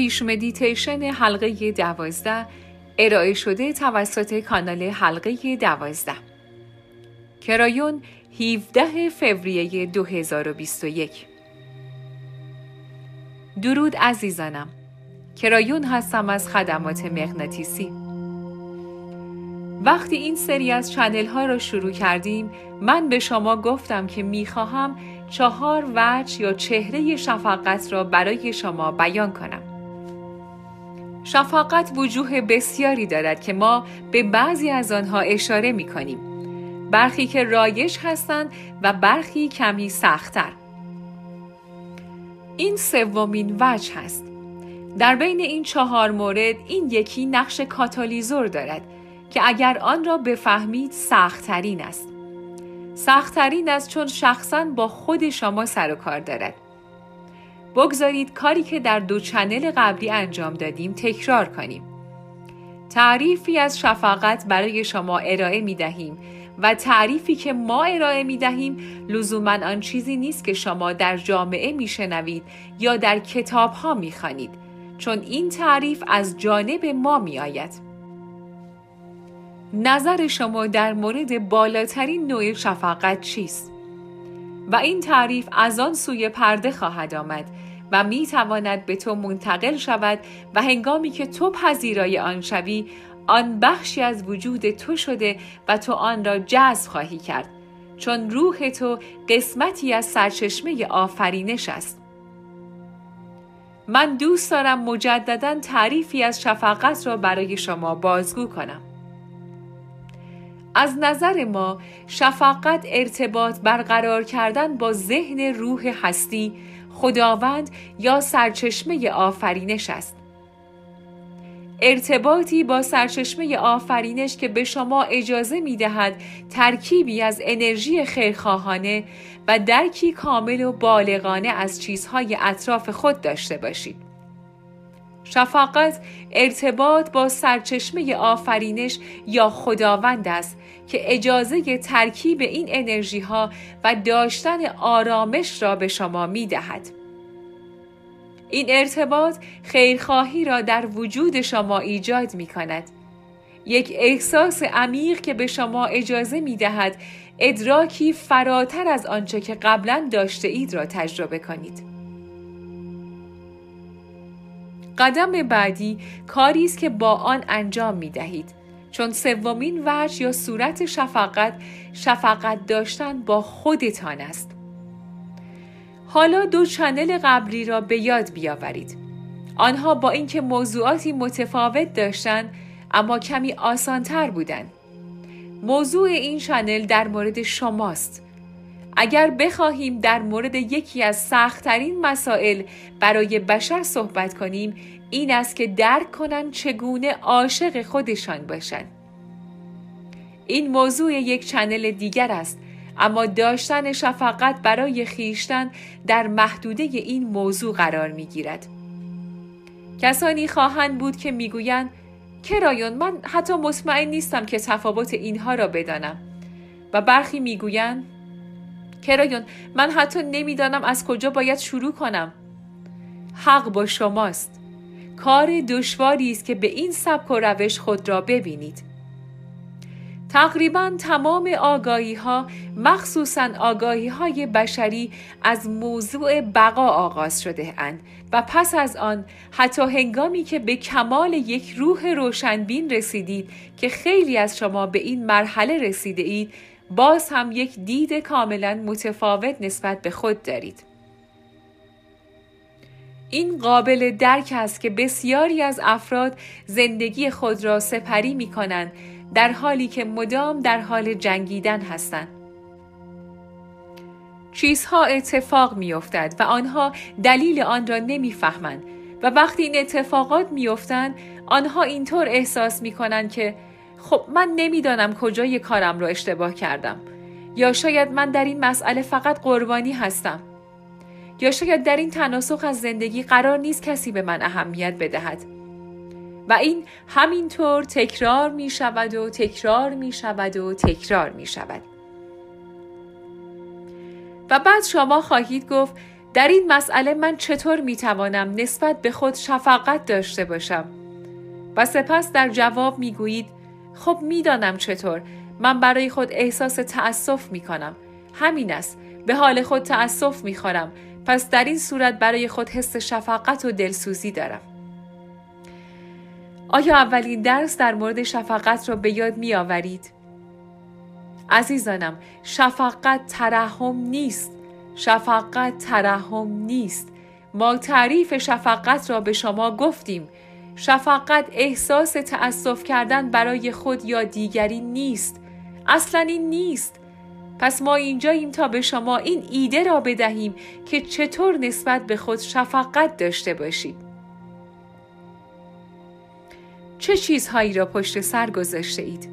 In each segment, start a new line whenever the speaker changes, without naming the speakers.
پیش مدیتیشن حلقه دوازده ارائه شده توسط کانال حلقه دوازده. کرایون 17 فوریه 2021 درود عزیزانم. کرایون هستم از خدمات مغناطیسی. وقتی این سری از channel ها را شروع کردیم من به شما گفتم که می‌خواهم چهار وجه یا چهره شفقت را برای شما بیان کنم. شفقت وجوه بسیاری دارد که ما به بعضی از آنها اشاره می کنیم. برخی که رایش هستند و برخی کمی سختتر. این سومین وجه هست. در بین این چهار مورد این یکی نقش کاتالیزور دارد که اگر آن را بفهمید سختترین است. سختترین است چون شخصا با خود شما سر و کار دارد. بگذارید کاری که در دو چنل قبلی انجام دادیم تکرار کنیم. تعریفی از شفقت برای شما ارائه می دهیم و تعریفی که ما ارائه می دهیم لزوما آن چیزی نیست که شما در جامعه می شنوید یا در کتاب ها می خانید چون این تعریف از جانب ما می آید. نظر شما در مورد بالاترین نوع شفقت چیست؟ و این تعریف از آن سوی پرده خواهد آمد و می تواند به تو منتقل شود و هنگامی که تو پذیرای آن شوی آن بخشی از وجود تو شده و تو آن را جذب خواهی کرد. چون روح تو قسمتی از سرچشمه آفرینش است. من دوست دارم مجددا تعریفی از شفقت را برای شما بازگو کنم. از نظر ما شفقت ارتباط برقرار کردن با ذهن روح هستی خداوند یا سرچشمه آفرینش است. ارتباطی با سرچشمه آفرینش که به شما اجازه می دهد ترکیبی از انرژی خیرخواهانه و درکی کامل و بالغانه از چیزهای اطراف خود داشته باشید. شفاقت ارتباط با سرچشمه آفرینش یا خداوند است که اجازه ترکیب این انرژی ها و داشتن آرامش را به شما می دهد. این ارتباط خیرخواهی را در وجود شما ایجاد می کند. یک احساس عمیق که به شما اجازه می دهد ادراکی فراتر از آنچه که قبلا داشته اید را تجربه کنید. قدم بعدی کاری است که با آن انجام می دهید. چون سومین وجه یا صورت شفقت شفقت داشتن با خودتان است. حالا دو چنل قبلی را به یاد بیاورید. آنها با اینکه موضوعاتی متفاوت داشتند اما کمی آسانتر بودند. موضوع این چنل در مورد شماست. اگر بخواهیم در مورد یکی از سختترین مسائل برای بشر صحبت کنیم این است که درک کنند چگونه عاشق خودشان باشند. این موضوع یک چنل دیگر است اما داشتن شفقت برای خیشتن در محدوده این موضوع قرار می گیرد. کسانی خواهند بود که می‌گویند کرایون من حتی مطمئن نیستم که تفاوت اینها را بدانم و برخی می‌گویند کرایون من حتی نمی‌دانم از کجا باید شروع کنم حق با شماست کار دشواری است که به این سبک و روش خود را ببینید تقریبا تمام آگاهی ها مخصوصا آگاهی های بشری از موضوع بقا آغاز شده اند و پس از آن حتی هنگامی که به کمال یک روح روشنبین رسیدید که خیلی از شما به این مرحله رسیده اید باز هم یک دید کاملا متفاوت نسبت به خود دارید. این قابل درک است که بسیاری از افراد زندگی خود را سپری می کنند در حالی که مدام در حال جنگیدن هستند. چیزها اتفاق می افتد و آنها دلیل آن را نمی‌فهمند و وقتی این اتفاقات می افتند آنها اینطور احساس می کنند که خب من نمی‌دانم کجای کارم را اشتباه کردم یا شاید من در این مسئله فقط قربانی هستم یا شاید در این تناسخ از زندگی قرار نیست کسی به من اهمیت بدهد و این همینطور تکرار می شود و تکرار می شود و تکرار می شود و بعد شما خواهید گفت در این مسئله من چطور می توانم نسبت به خود شفقت داشته باشم؟ و سپس در جواب می گویید خب می‌دانم چطور من برای خود احساس تأسف می کنم. همین است. به حال خود تأسف می خورم. پس در این صورت برای خود حس شفقت و دلسوزی دارم. آیا اولین درس در مورد شفقت را به یاد می آورید؟ عزیزانم شفقت ترحم نیست. شفقت ترحم نیست. ما تعریف شفقت را به شما گفتیم. شفقت احساس تأسف کردن برای خود یا دیگری نیست. اصلا این نیست. پس ما اینجاییم تا به شما این ایده را بدهیم که چطور نسبت به خود شفقت داشته باشید چه چیزهایی را پشت سر گذاشته اید؟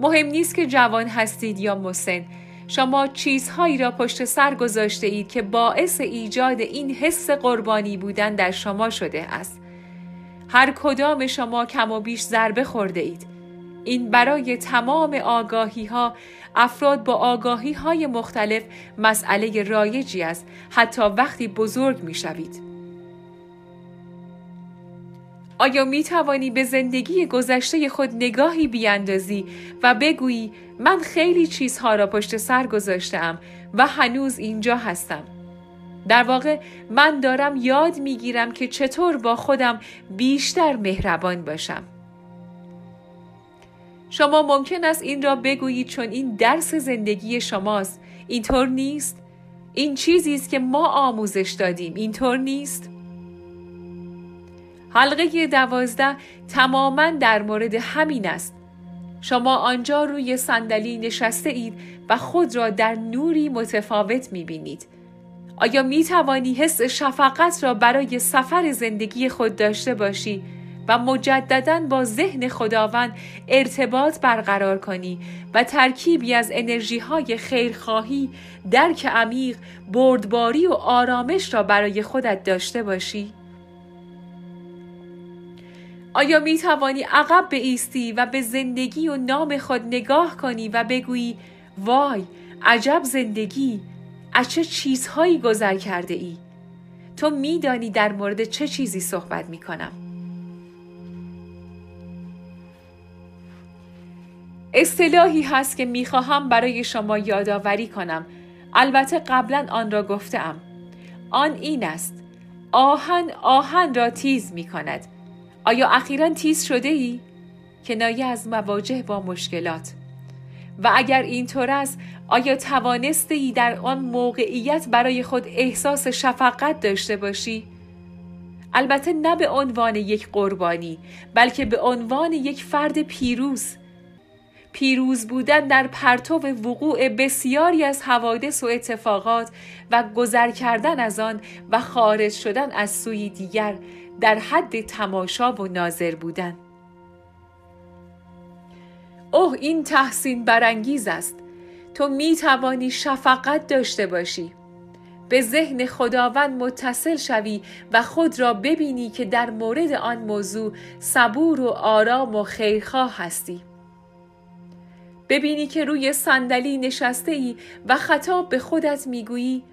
مهم نیست که جوان هستید یا مسن شما چیزهایی را پشت سر گذاشته اید که باعث ایجاد این حس قربانی بودن در شما شده است. هر کدام شما کم و بیش ضربه خورده اید. این برای تمام آگاهی ها افراد با آگاهی های مختلف مسئله رایجی است حتی وقتی بزرگ می شوید. آیا می توانی به زندگی گذشته خود نگاهی بیاندازی و بگویی من خیلی چیزها را پشت سر گذاشتم و هنوز اینجا هستم. در واقع من دارم یاد می گیرم که چطور با خودم بیشتر مهربان باشم. شما ممکن است این را بگویید چون این درس زندگی شماست. اینطور نیست؟ این چیزی است که ما آموزش دادیم. اینطور نیست؟ حلقه دوازده تماما در مورد همین است. شما آنجا روی صندلی نشسته اید و خود را در نوری متفاوت می بینید. آیا می توانی حس شفقت را برای سفر زندگی خود داشته باشی و مجددا با ذهن خداوند ارتباط برقرار کنی و ترکیبی از انرژی های خیرخواهی، درک عمیق، بردباری و آرامش را برای خودت داشته باشی؟ آیا می توانی عقب ایستی و به زندگی و نام خود نگاه کنی و بگویی وای عجب زندگی از چه چیزهایی گذر کرده ای؟ تو میدانی در مورد چه چیزی صحبت می کنم؟ اصطلاحی هست که می‌خواهم برای شما یادآوری کنم. البته قبلا آن را گفتم آن این است. آهن آهن را تیز می کند آیا اخیرا تیز شده ای؟ کنایه از مواجه با مشکلات. و اگر اینطور است آیا توانسته ای در آن موقعیت برای خود احساس شفقت داشته باشی؟ البته نه به عنوان یک قربانی بلکه به عنوان یک فرد پیروز. پیروز بودن در پرتو وقوع بسیاری از حوادث و اتفاقات و گذر کردن از آن و خارج شدن از سوی دیگر در حد تماشا و ناظر بودن. اوه این تحسین برانگیز است. تو می توانی شفقت داشته باشی. به ذهن خداوند متصل شوی و خود را ببینی که در مورد آن موضوع صبور و آرام و خیرخواه هستی. ببینی که روی صندلی نشسته ای و خطاب به خودت می‌گویی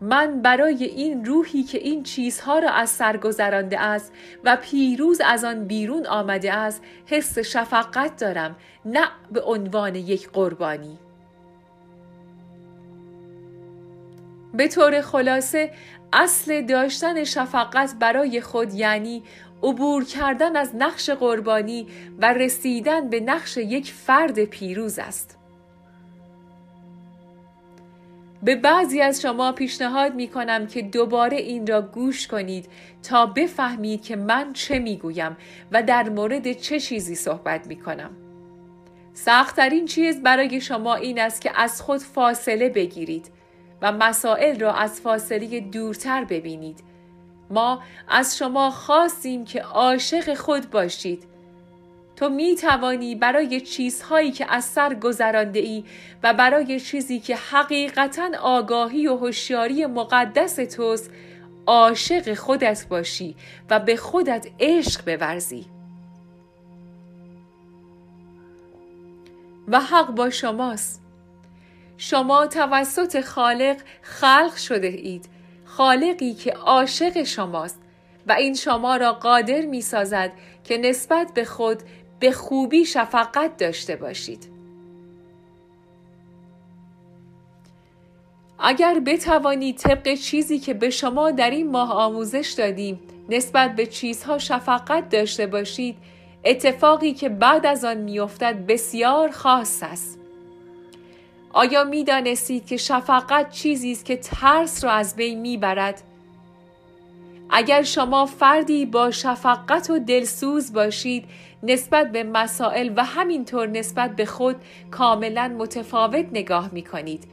من برای این روحی که این چیزها را از سر گذرانده است و پیروز از آن بیرون آمده است حس شفقت دارم نه به عنوان یک قربانی. به طور خلاصه اصل داشتن شفقت برای خود یعنی عبور کردن از نقش قربانی و رسیدن به نقش یک فرد پیروز است. به بعضی از شما پیشنهاد می کنم که دوباره این را گوش کنید تا بفهمید که من چه می گویم و در مورد چه چیزی صحبت می کنم. سختترین چیز برای شما این است که از خود فاصله بگیرید و مسائل را از فاصله دورتر ببینید. ما از شما خواستیم که عاشق خود باشید. تو می توانی برای چیزهایی که از سر گذرانده ای و برای چیزی که حقیقتا آگاهی و هوشیاری مقدس توست عاشق خودت باشی و به خودت عشق بورزی. و حق با شماست. شما توسط خالق خلق شده اید. خالقی که عاشق شماست و این شما را قادر می سازد که نسبت به خود به خوبی شفقت داشته باشید. اگر بتوانید طبق چیزی که به شما در این ماه آموزش دادیم نسبت به چیزها شفقت داشته باشید اتفاقی که بعد از آن میافتد بسیار خاص است آیا می دانستید که شفقت چیزی است که ترس را از بین می‌برد اگر شما فردی با شفقت و دلسوز باشید نسبت به مسائل و همینطور نسبت به خود کاملا متفاوت نگاه می کنید.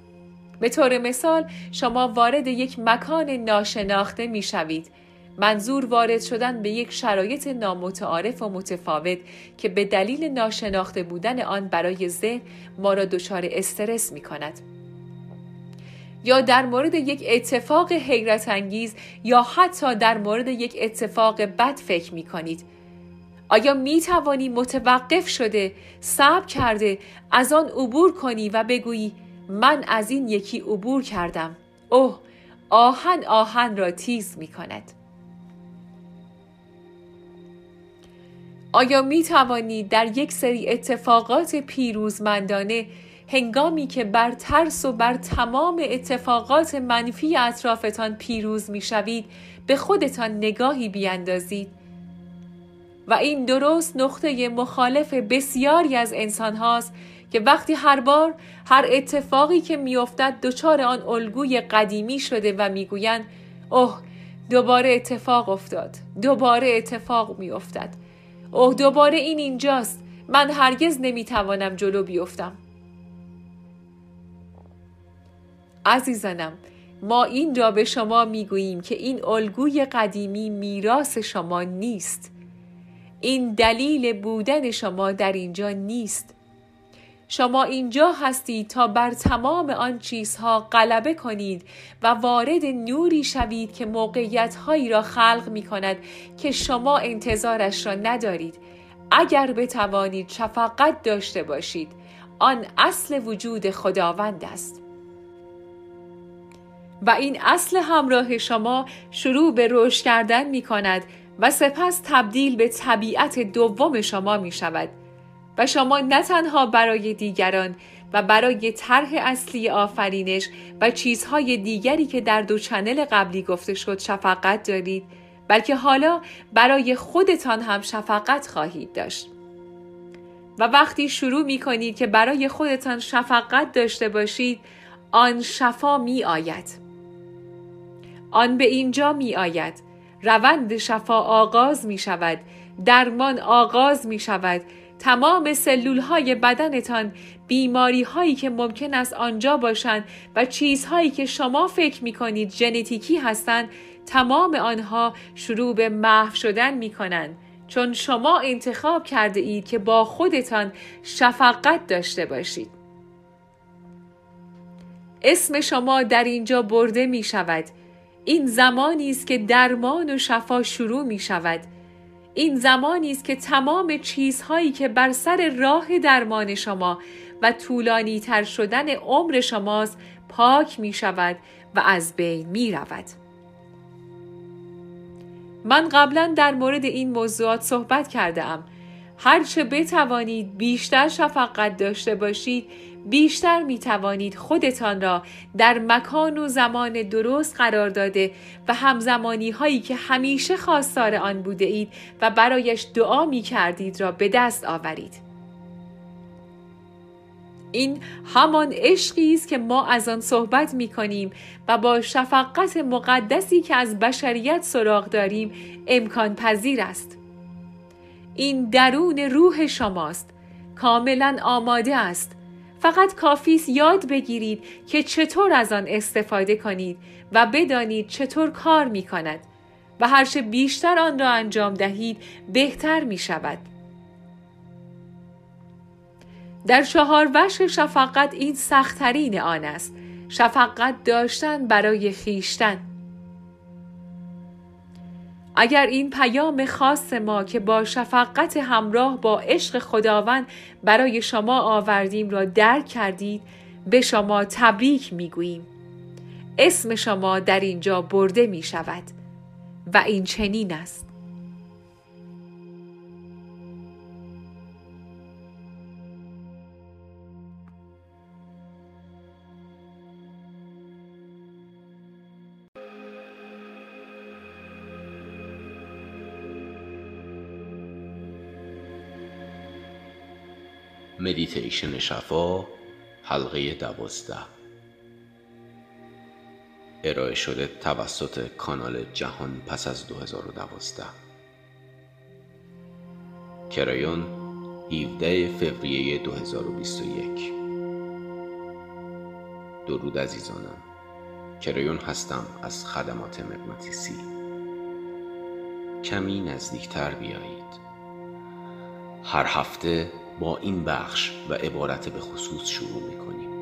به طور مثال شما وارد یک مکان ناشناخته می شوید. منظور وارد شدن به یک شرایط نامتعارف و متفاوت که به دلیل ناشناخته بودن آن برای ذهن ما را دچار استرس می کند. یا در مورد یک اتفاق حیرت انگیز یا حتی در مورد یک اتفاق بد فکر می کنید. آیا می توانی متوقف شده، صبر کرده، از آن عبور کنی و بگویی من از این یکی عبور کردم. اوه آهن آهن را تیز می کند. آیا می توانی در یک سری اتفاقات پیروزمندانه هنگامی که بر ترس و بر تمام اتفاقات منفی اطرافتان پیروز می شوید به خودتان نگاهی بیاندازید؟ و این درست نقطه مخالف بسیاری از انسان هاست که وقتی هر بار هر اتفاقی که میافتد دچار آن الگوی قدیمی شده و می‌گویند اوه دوباره اتفاق افتاد دوباره اتفاق میافتد. اوه دوباره این اینجاست. من هرگز نمی‌توانم جلو بیفتم. عزیزانم ما این را به شما می‌گوییم که این الگوی قدیمی میراث شما نیست. این دلیل بودن شما در اینجا نیست. شما اینجا هستید تا بر تمام آن چیزها غلبه کنید و وارد نوری شوید که موقعیت هایی را خلق می کند که شما انتظارش را ندارید. اگر بتوانید شفقت داشته باشید آن اصل وجود خداوند است. و این اصل همراه شما شروع به رشد کردن می کند و سپس تبدیل به طبیعت دوم شما می شود. و شما نه تنها برای دیگران و برای طرح اصلی آفرینش و چیزهای دیگری که در دو چنل قبلی گفته شد شفقت دارید بلکه حالا برای خودتان هم شفقت خواهید داشت. و وقتی شروع می کنید که برای خودتان شفقت داشته باشید آن شفا می آید آن به اینجا می آید روند شفا آغاز می شود درمان آغاز می شود تمام سلول های بدنتان بیماری هایی که ممکن است آنجا باشند و چیزهایی که شما فکر می کنید ژنتیکی هستند تمام آنها شروع به محو شدن می کنند چون شما انتخاب کرده اید که با خودتان شفقت داشته باشید. اسم شما در اینجا برده می شود این زمانی است که درمان و شفا شروع می شود این زمانی است که تمام چیزهایی که بر سر راه درمان شما و طولانی تر شدن عمر شماست پاک می شود و از بین می رود. من قبلا در مورد این موضوعات صحبت کرده ام. هرچه بتوانید بیشتر شفقت داشته باشید بیشتر می توانید خودتان را در مکان و زمان درست قرار داده و همزمانی هایی که همیشه خواستار آن بوده اید و برایش دعا می کردید را به دست آورید. این همان عشقی است که ما از آن صحبت می کنیم و با شفقت مقدسی که از بشریت سراغ داریم امکان پذیر است. این درون روح شماست کاملا آماده است فقط کافی یاد بگیرید که چطور از آن استفاده کنید و بدانید چطور کار می کند و هرچه بیشتر آن را انجام دهید بهتر می شود. در چهار وش شفقت این سختترین آن است. شفقت داشتن برای خیشتن. اگر این پیام خاص ما که با شفقت همراه با عشق خداوند برای شما آوردیم را درک کردید به شما تبریک می‌گوییم. اسم شما در اینجا برده می شود و این چنین است.
مدیتیشن شفا حلقه دوازده ارائه شده توسط کانال جهان پس از 2012 کرایون 17 فوریه 2021 درود عزیزانم کرایون هستم از خدمات مغناطیسی کمی نزدیکتر بیایید هر هفته با این بخش و عبارت به خصوص شروع می‌کنیم.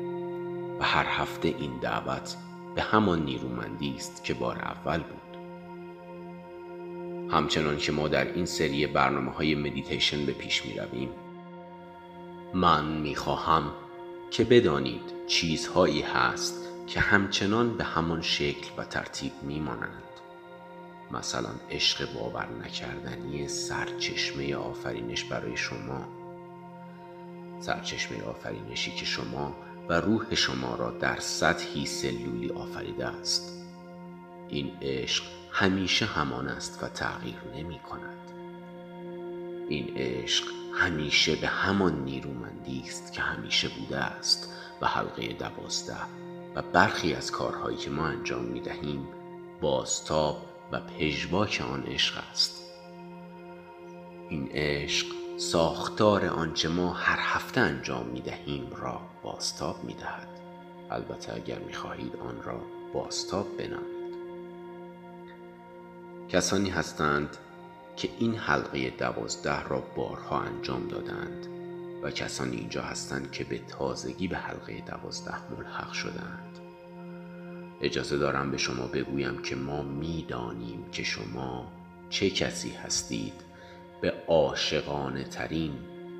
و هر هفته این دعوت به همان نیرومندی است که بار اول بود. همچنان که ما در این سری برنامه های مدیتیشن به پیش می رویم من می خواهم که بدانید چیزهایی هست که همچنان به همان شکل و ترتیب می مانند مثلا عشق باور نکردنی سرچشمه آفرینش برای شما. سرچشمه آفرینشی که شما و روح شما را در سطحی سلولی آفریده است. این عشق همیشه همان است و تغییر نمی کند. این عشق همیشه به همان نیرومندی است که همیشه بوده است و حلقه دوازده و برخی از کارهایی که ما انجام می دهیم بازتاب و پژواک آن عشق است. این عشق ساختار آنچه ما هر هفته انجام می دهیم را باستاب می دهد البته اگر می خواهید آن را باستاب بنامید. کسانی هستند که این حلقه دوازده را بارها انجام دادند و کسانی اینجا هستند که به تازگی به حلقه دوازده ملحق شدند اجازه دارم به شما بگویم که ما می‌دانیم که شما چه کسی هستید به عاشقانه ترین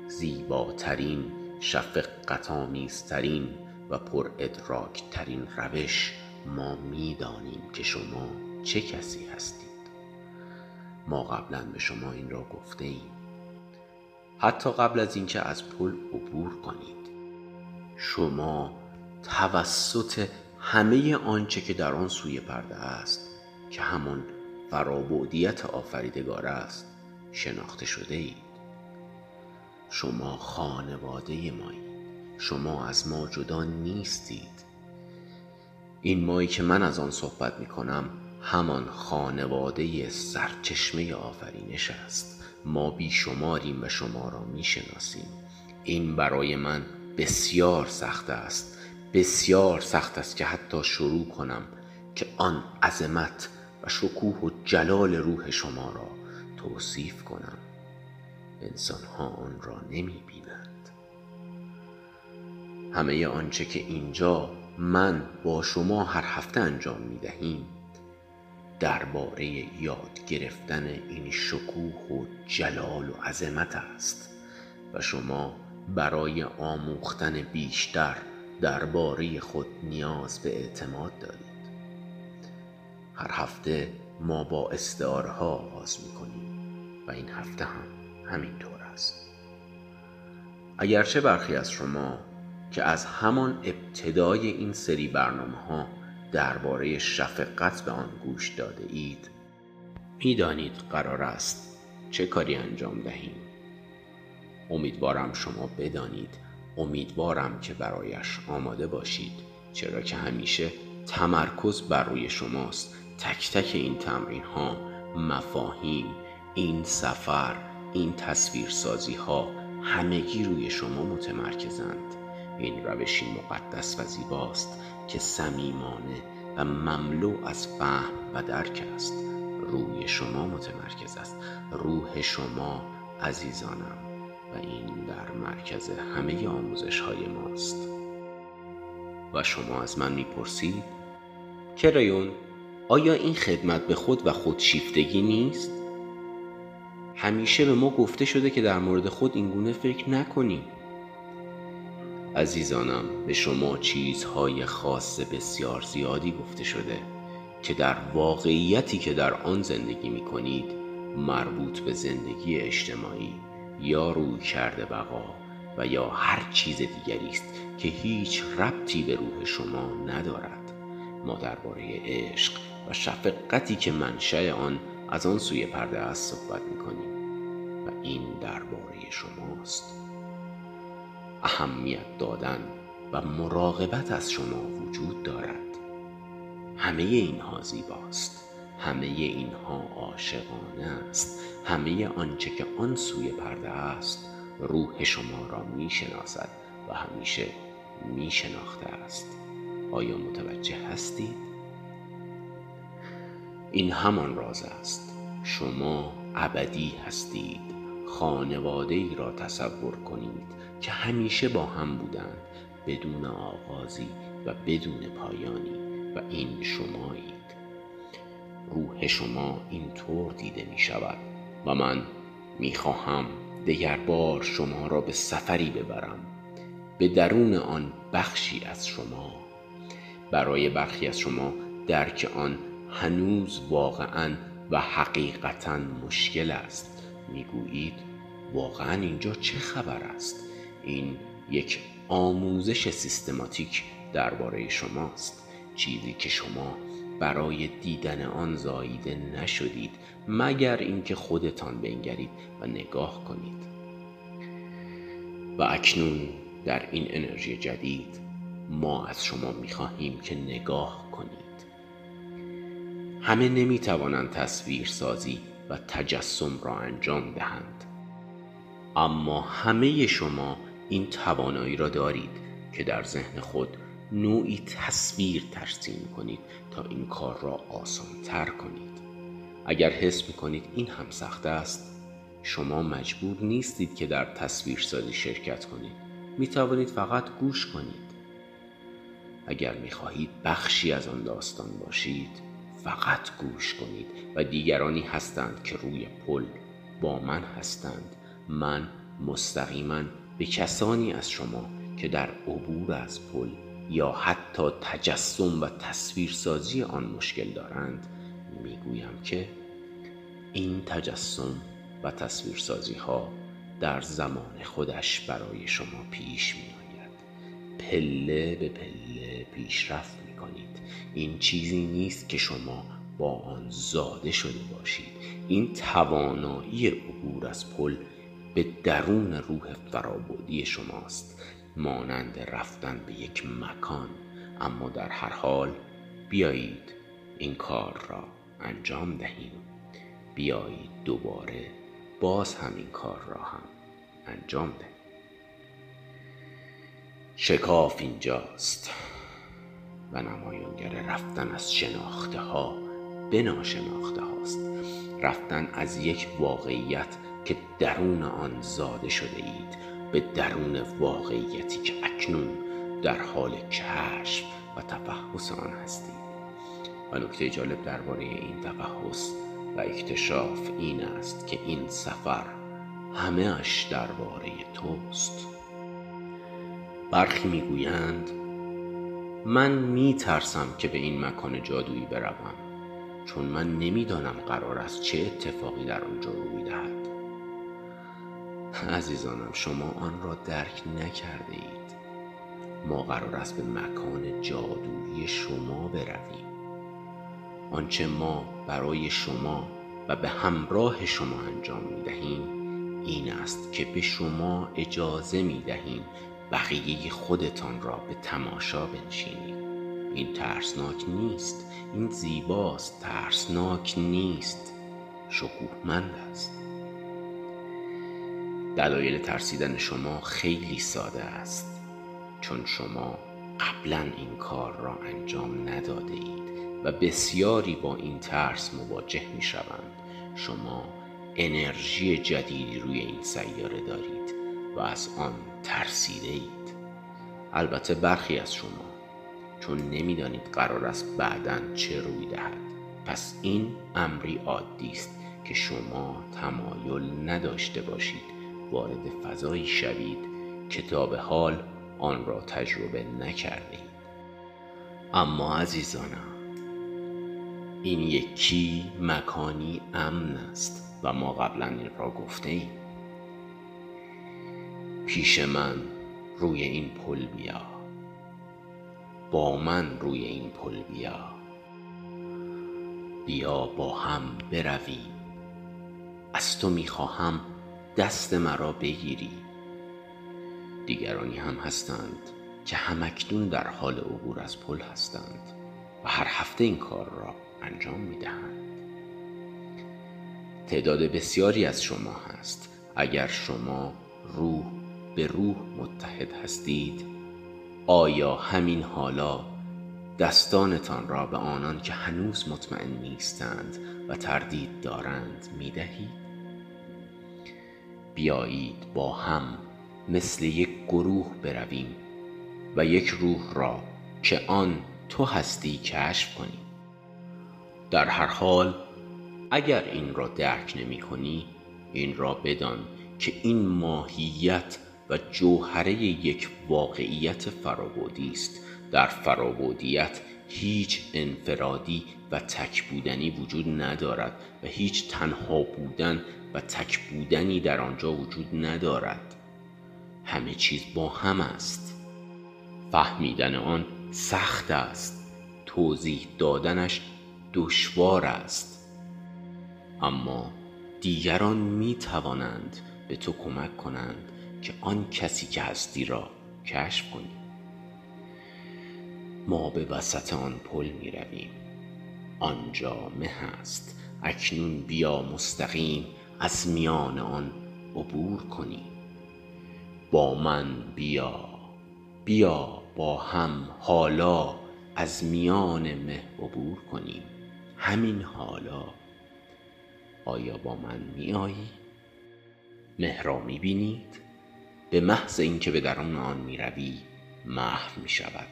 زیباترین شفقت آمیزترین و پر ادراک ترین روش ما می‌دانیم که شما چه کسی هستید. ما قبلا به شما این را گفته ایم حتی قبل از اینکه از پل عبور کنید شما توسط همه آنچه که در آن سوی پرده است که همان فرابودیت آفریدگار است شناخته شده اید. شما خانواده مایید شما از ما جدا نیستید. این مایی که من از آن صحبت می کنم همان خانواده سرچشمه آفرینش است. ما بیشماریم و شما را می شناسیم این برای من بسیار سخت است. بسیار سخت است که حتی شروع کنم که آن عظمت و شکوه و جلال روح شما را توصیف کنم. انسان ها آن را نمی بینند همه آنچه که اینجا من با شما هر هفته انجام می دهیم درباره یاد گرفتن این شکوه و جلال و عظمت است و شما برای آموختن بیشتر درباره خود نیاز به اعتماد دارید. هر هفته ما با استعاره ها آغاز می کنیم و این هفته هم همینطور است. اگرچه برخی از شما که از همان ابتدای این سری برنامه ها درباره شفقت به آن گوش داده اید می‌دانید قرار است چه کاری انجام دهیم. امیدوارم شما بدانید امیدوارم که برایش آماده باشید چرا که همیشه تمرکز بر روی شماست. تک تک این تمرین ها مفاهیم این سفر این تصویرسازی ها همگی روی شما متمرکزند. این روشی مقدس و زیباست که صمیمانه و مملو از فهم و درک است. روی شما متمرکز است. روح شما عزیزانم و این در مرکز همه آموزش های ماست. و شما از من می‌پرسید کرایون آیا این خدمت به خود و خودشیفتگی نیست؟ همیشه به ما گفته شده که در مورد خود اینگونه فکر نکنیم. عزیزانم به شما چیزهای خاص بسیار زیادی گفته شده که در واقعیتی که در آن زندگی می کنید مربوط به زندگی اجتماعی یا روی کرده بقا و یا هر چیز دیگری است که هیچ ربطی به روح شما ندارد. ما درباره عشق و شفقتی که منشأ آن از آن سوی پرده است صحبت می کنیم و این درباره شماست. اهمیت دادن و مراقبت از شما وجود دارد. همه اینها زیباست. همه اینها عاشقانه است. همه آنچه که آن سوی پرده است روح شما را می شناسد و همیشه می شناخته است. آیا متوجه هستید؟ این همان راز است. شما ابدی هستید. خانواده ای را تصور کنید که همیشه با هم بودند بدون آغازی و بدون پایانی و این شمایید. روح شما اینطور دیده می شود و من می خواهم دگر بار شما را به سفری ببرم. به درون آن بخشی از شما. برای برخی از شما درک آن هنوز واقعا و حقیقتا مشکل است. می‌گویید واقعا اینجا چه خبر است؟ این یک آموزش سیستماتیک درباره شماست. چیزی که شما برای دیدن آن زاییده نشدید مگر اینکه خودتان بنگرید و نگاه کنید. و اکنون در این انرژی جدید ما از شما می‌خواهیم که نگاه کنید. همه نمی‌توانند تصویر سازی و تجسم را انجام دهند. اما همه شما این توانایی را دارید که در ذهن خود نوعی تصویر ترسیم کنید تا این کار را آسان تر کنید. اگر حس می کنید این هم سخت است شما مجبور نیستید که در تصویر سازی شرکت کنید. می توانید فقط گوش کنید. اگر می خواهید بخشی از آن داستان باشید فقط گوش کنید و دیگرانی هستند که روی پل با من هستند. من مستقیما به کسانی از شما که در عبور از پل یا حتی تجسم و تصویرسازی آن مشکل دارند می‌گویم که این تجسم و تصویرسازی ها در زمان خودش برای شما پیش می آید پله به پله پیشرفت این چیزی نیست که شما با آن زاده شده باشید. این توانایی عبور از پل به درون روح فرابودی شماست مانند رفتن به یک مکان. اما در هر حال بیایید این کار را انجام دهیم. بیایید دوباره باز هم این کار را هم انجام دهیم. شکاف اینجاست. و نمایانگر رفتن از شناخته ها به ناشناخته هاست رفتن از یک واقعیت که درون آن زاده شده اید به درون واقعیتی که اکنون در حال کشف و تفحص آن هستید و نکته جالب درباره این تفحص و اکتشاف این است که این سفر همه اش درباره توست. برخی می‌گویند من میترسم که به این مکان جادویی بروم چون من نمی‌دانم قرار است چه اتفاقی در آنجا روی دهد عزیزانم شما آن را درک نکرده اید ما قرار است به مکان جادویی شما برویم. آنچه ما برای شما و به همراه شما انجام می دهیم این است که به شما اجازه می دهیم بقیه خودتان را به تماشا بنشینید. این ترسناک نیست. این زیباست. ترسناک نیست. شکوهمند است. دلایل ترسیدن شما خیلی ساده است. چون شما قبلا این کار را انجام نداده اید و بسیاری با این ترس مواجه می شوند شما انرژی جدیدی روی این سیاره دارید. و از آن ترسیده اید البته برخی از شما چون نمی‌دانید قرار است بعدا چه روی دهد. پس این امری عادی است که شما تمایل نداشته باشید وارد فضایی شوید که تا به حال آن را تجربه نکردید اما عزیزانم این یکی مکانی امن است و ما قبلا این را گفته ایم پیش من روی این پل بیا. با من روی این پل بیا. بیا با هم برویم از تو می‌خواهم دست مرا بگیری. دیگرانی هم هستند که همکنون در حال عبور از پل هستند و هر هفته این کار را انجام می‌دهند. تعداد بسیاری از شما هست. اگر شما روح به روح متحد هستید آیا همین حالا دستانتان را به آنان که هنوز مطمئن نیستند و تردید دارند می دهید؟ بیایید با هم مثل یک گروه برویم و یک روح را که آن تو هستی کشف کنیم در هر حال اگر این را درک نمی کنی این را بدان که این ماهیت و جوهره یک واقعیت فرابودی است. در فرابودیت هیچ انفرادی و تک بودنی وجود ندارد و هیچ تنها بودن و تک بودنی در آنجا وجود ندارد. همه چیز با هم است. فهمیدن آن سخت است. توضیح دادنش دشوار است. اما دیگران می توانند به تو کمک کنند. که آن کسی که هستی را کشف کنی. ما به وسط آن پل می رویم. آنجا مه است اکنون بیا مستقیم از میان آن عبور کنیم با من بیا. بیا با هم حالا از میان مه عبور کنیم. همین حالا. آیا با من می آیی؟ مه را می بینید؟ به محض اینکه به درون آن می روی محو می شود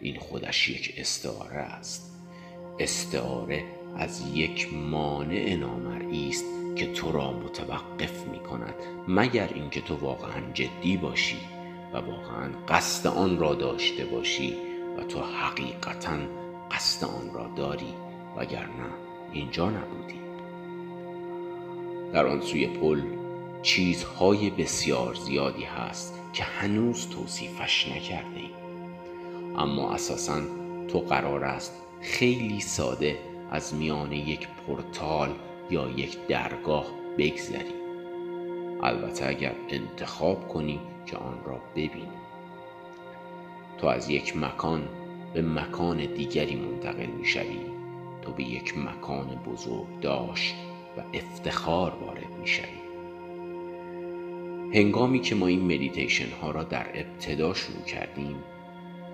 این خودش یک استعاره است. استعاره از یک مانع نامرئی است که تو را متوقف می کند مگر اینکه تو واقعا جدی باشی و واقعا قصد آن را داشته باشی و تو حقیقتا قصد آن را داری وگرنه اینجا نبودی. در آن سوی پل چیزهای بسیار زیادی هست که هنوز توصیفش نکرده ایم. اما اساسا تو قرار است خیلی ساده از میان یک پورتال یا یک درگاه بگذری. البته اگر انتخاب کنی که آن را ببینی. تو از یک مکان به مکان دیگری منتقل می شوی تو به یک مکان بزرگ داشت و افتخار وارد می شوی هنگامی که ما این مدیتیشن ها را در ابتدا شروع کردیم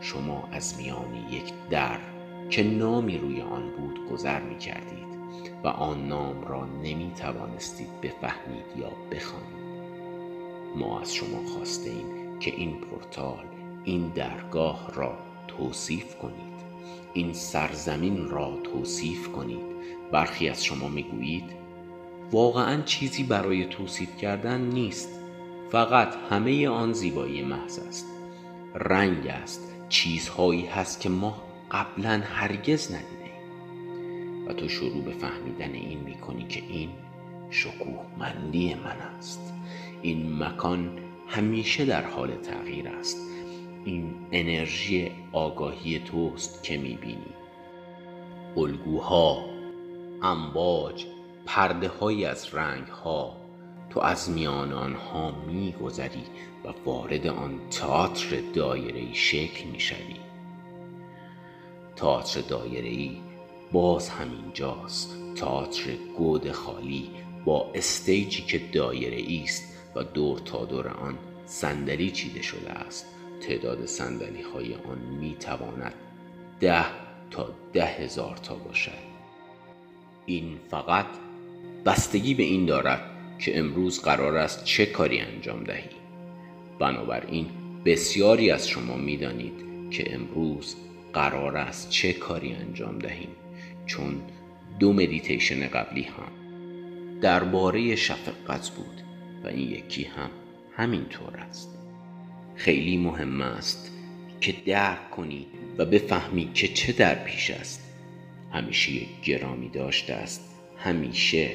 شما از میان یک در که نامی روی آن بود گذر می کردید و آن نام را نمی توانستید بفهمید یا بخوانید. ما از شما خواسته ایم که این پورتال این درگاه را توصیف کنید. این سرزمین را توصیف کنید. برخی از شما می‌گویید واقعا چیزی برای توصیف کردن نیست. فقط همه آن زیبایی محض است. رنگ است. چیزهایی هست که ما قبلا هرگز ندیده و تو شروع به فهمیدن این می‌کنی که این شکوهمندی من است. این مکان همیشه در حال تغییر است. این انرژی آگاهی توست که می‌بینی. الگوها امواج پرده های از رنگ ها تو از میان آنها میگذری و وارد آن تئاتر دایره شکل می‌شوی. تئاتر دایره ای باز همینجاست. تئاتر گود خالی با استیجی که دایره است و دور تا دور آن صندلی چیده شده است. تعداد صندلی های آن می تواند ده تا ده هزار تا باشد. این فقط بستگی به این دارد که امروز قرار است چه کاری انجام دهی. بنابراین بسیاری از شما می‌دانید که امروز قرار است چه کاری انجام دهیم چون دو مدیتیشن قبلی هم درباره شفقت بود و این یکی هم همینطور است. خیلی مهم است که درک کنی و بفهمی که چه در پیش است. همیشه گرامی داشته است همیشه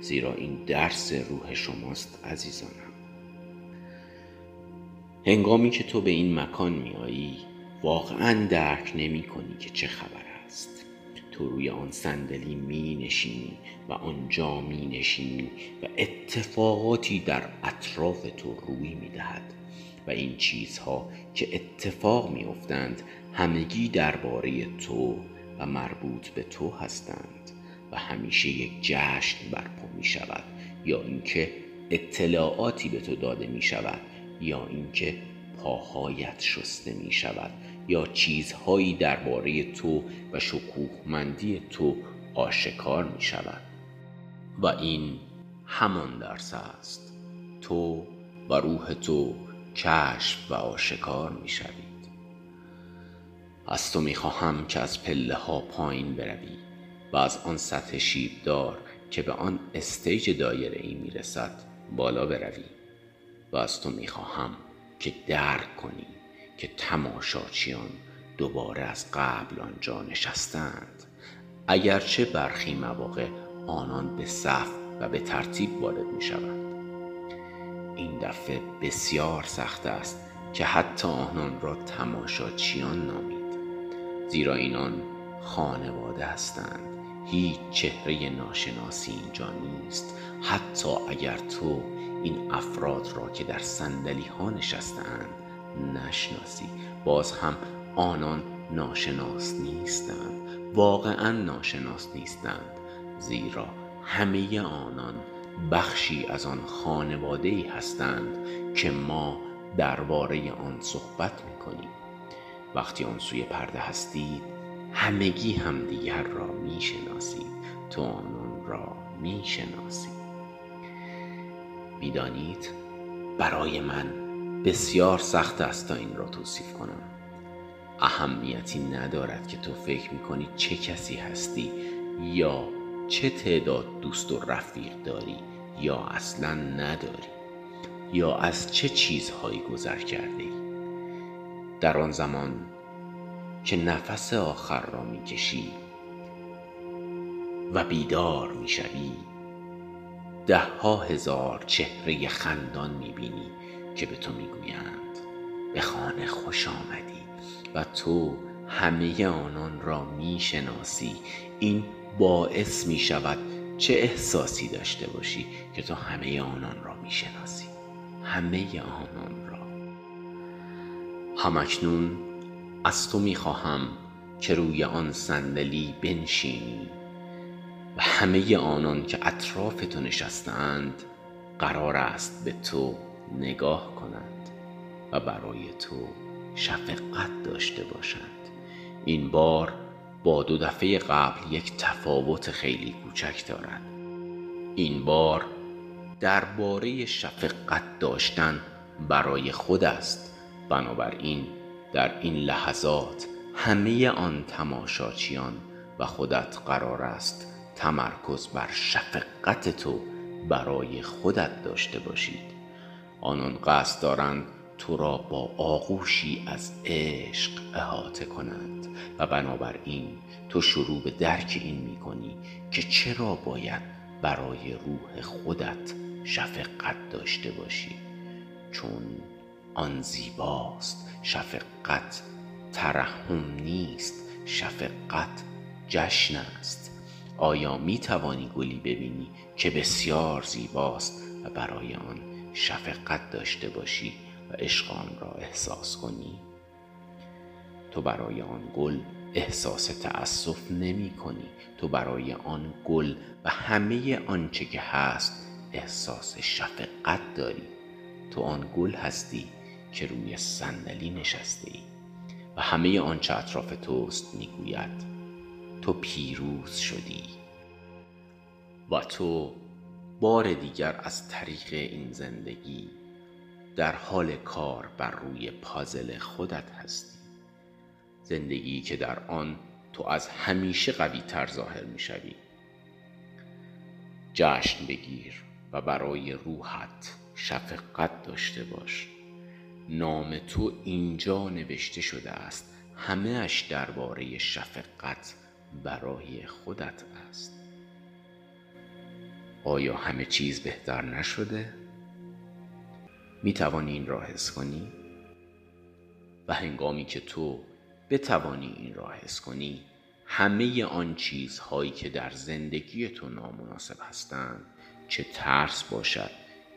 زیرا این درس روح شماست عزیزانم. هنگامی که تو به این مکان میایی واقعا درک نمی کنی که چه خبر است. تو روی آن صندلی می نشینی و آنجا می نشینی و اتفاقاتی در اطراف تو روی می دهد و این چیزها که اتفاق می افتند همگی درباره تو و مربوط به تو هستند. همیشه یک جشن برپا می شود یا اینکه اطلاعاتی به تو داده می شود یا اینکه پاهایت شسته می شود یا چیزهایی درباره تو و شکوهمندی تو آشکار می شود. و این همان درس است. تو و روح تو کشف و آشکار می شوید. از تو می خواهم که از پله ها پایین بروی. و از آن سطح شیبدار که به آن استیج دایره ای می رسد بالا بروی و از تو می خواهم که درک کنی که تماشاچیان دوباره از قبل آنجا نشستند. اگرچه برخی مواقع آنان به صف و به ترتیب وارد می شوند. این دفعه بسیار سخت است که حتی آنان را تماشاچیان نامید زیرا اینان خانواده هستند. هیچ چهره ناشناسی اینجا نیست. حتی اگر تو این افراد را که در سندلی ها نشستند نشناسی باز هم آنان ناشناس نیستند. واقعا ناشناس نیستند. زیرا همه آنان بخشی از آن خانواده ای هستند که ما درباره آن صحبت می کنیم وقتی آن سوی پرده هستید همگی همدیگر را می شناسید تو آنان را می شناسید می‌دانید برای من بسیار سخت است تا این را توصیف کنم. اهمیتی ندارد که تو فکر می‌کنی چه کسی هستی یا چه تعداد دوست و رفیق داری یا اصلا نداری یا از چه چیزهایی گذر کرده ای در آن زمان که نفس آخر را می‌کشی و بیدار می‌شوی. ده ها هزار چهره خندان می‌بینی که به تو می‌گویند به خانه خوش آمدی و تو همه آنان را می‌شناسی. این باعث می شود چه احساسی داشته باشی که تو همه آنان را می‌شناسی. همه آنان را. همکنون از تو می‌خواهم که روی آن صندلی بنشینی و همه آنان که اطراف تو نشستند قرار است به تو نگاه کنند و برای تو شفقت داشته باشند. این بار با دو دفعه قبل یک تفاوت خیلی کوچک دارد. این بار درباره شفقت داشتن برای خود است. بنابراین در این لحظات همه آن تماشاچیان و خودت قرار است تمرکز بر شفقت تو برای خودت داشته باشید. آنان قصد دارند تو را با آغوشی از عشق احاطه کنند و بنابراین تو شروع به درک این می کنی که چرا باید برای روح خودت شفقت داشته باشی. چون آن زیباست شفقت ترحم نیست شفقت جشن است. آیا می توانی گلی ببینی که بسیار زیباست و برای آن شفقت داشته باشی و عشق آن را احساس کنی؟ تو برای آن گل احساس تأسف نمی کنی. تو برای آن گل و همه آنچه که هست احساس شفقت داری. تو آن گل هستی که روی صندلی نشسته ای و همه آنچه اطراف توست می‌گوید تو پیروز شدی و تو بار دیگر از طریق این زندگی در حال کار بر روی پازل خودت هستی. زندگی که در آن تو از همیشه قوی تر ظاهر می شوی جشن بگیر و برای روحت شفقت داشته باش. نام تو اینجا نوشته شده است همه اش درباره شفقت برای خودت است آیا همه چیز بهتر نشده؟ می توانی این را حس کنی؟ و هنگامی که تو بتوانی این را حس کنی همه آن چیزهایی که در زندگی تو نامناسب هستند چه ترس باشد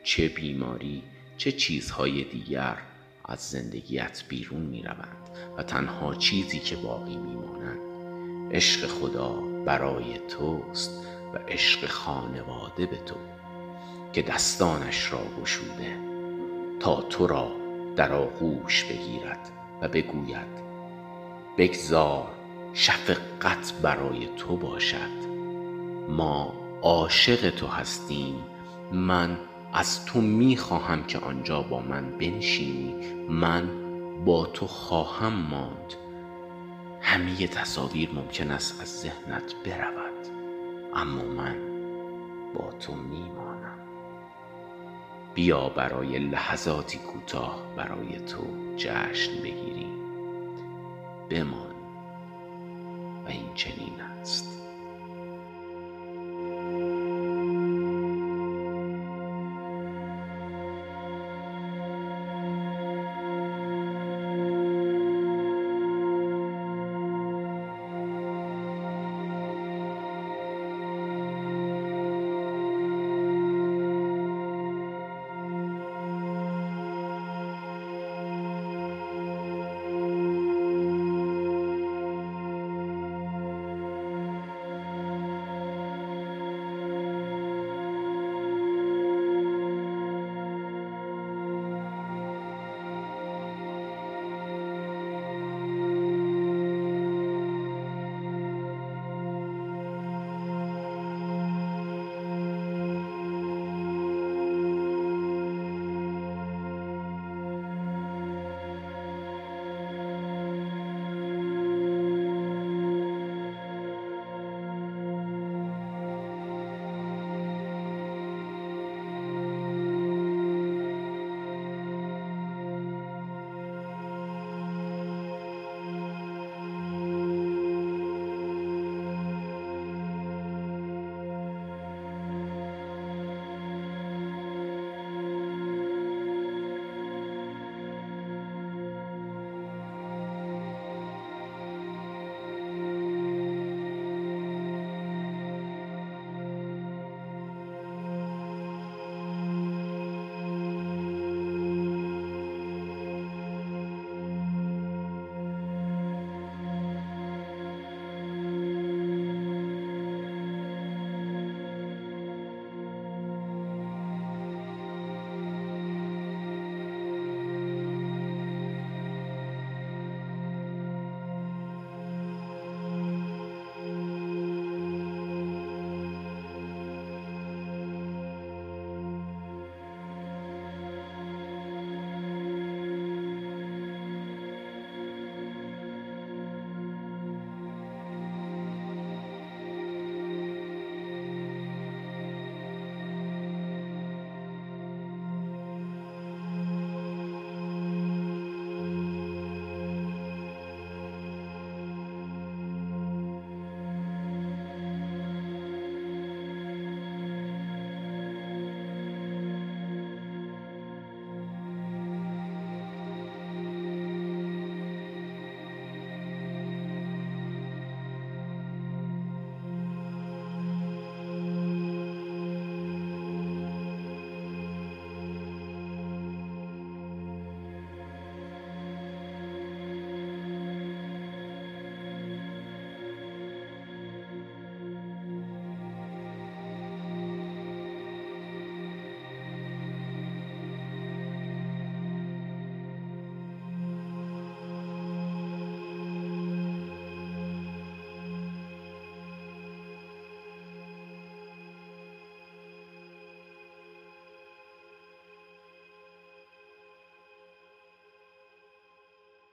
چه بیماری چه چیزهای دیگر از زندگیت بیرون می روند و تنها چیزی که باقی می مانند عشق خدا برای توست و عشق خانواده به تو که دستانش را گشوده تا تو را در آغوش بگیرد و بگوید بگذار شفقت برای تو باشد. ما عاشق تو هستیم من از تو می خواهم که آنجا با من بنشینی من با تو خواهم ماند. همه تصاویر ممکن است از ذهنت برود اما من با تو میمانم. بیا برای لحظاتی کوتاه برای تو جشن بگیریم. بمان.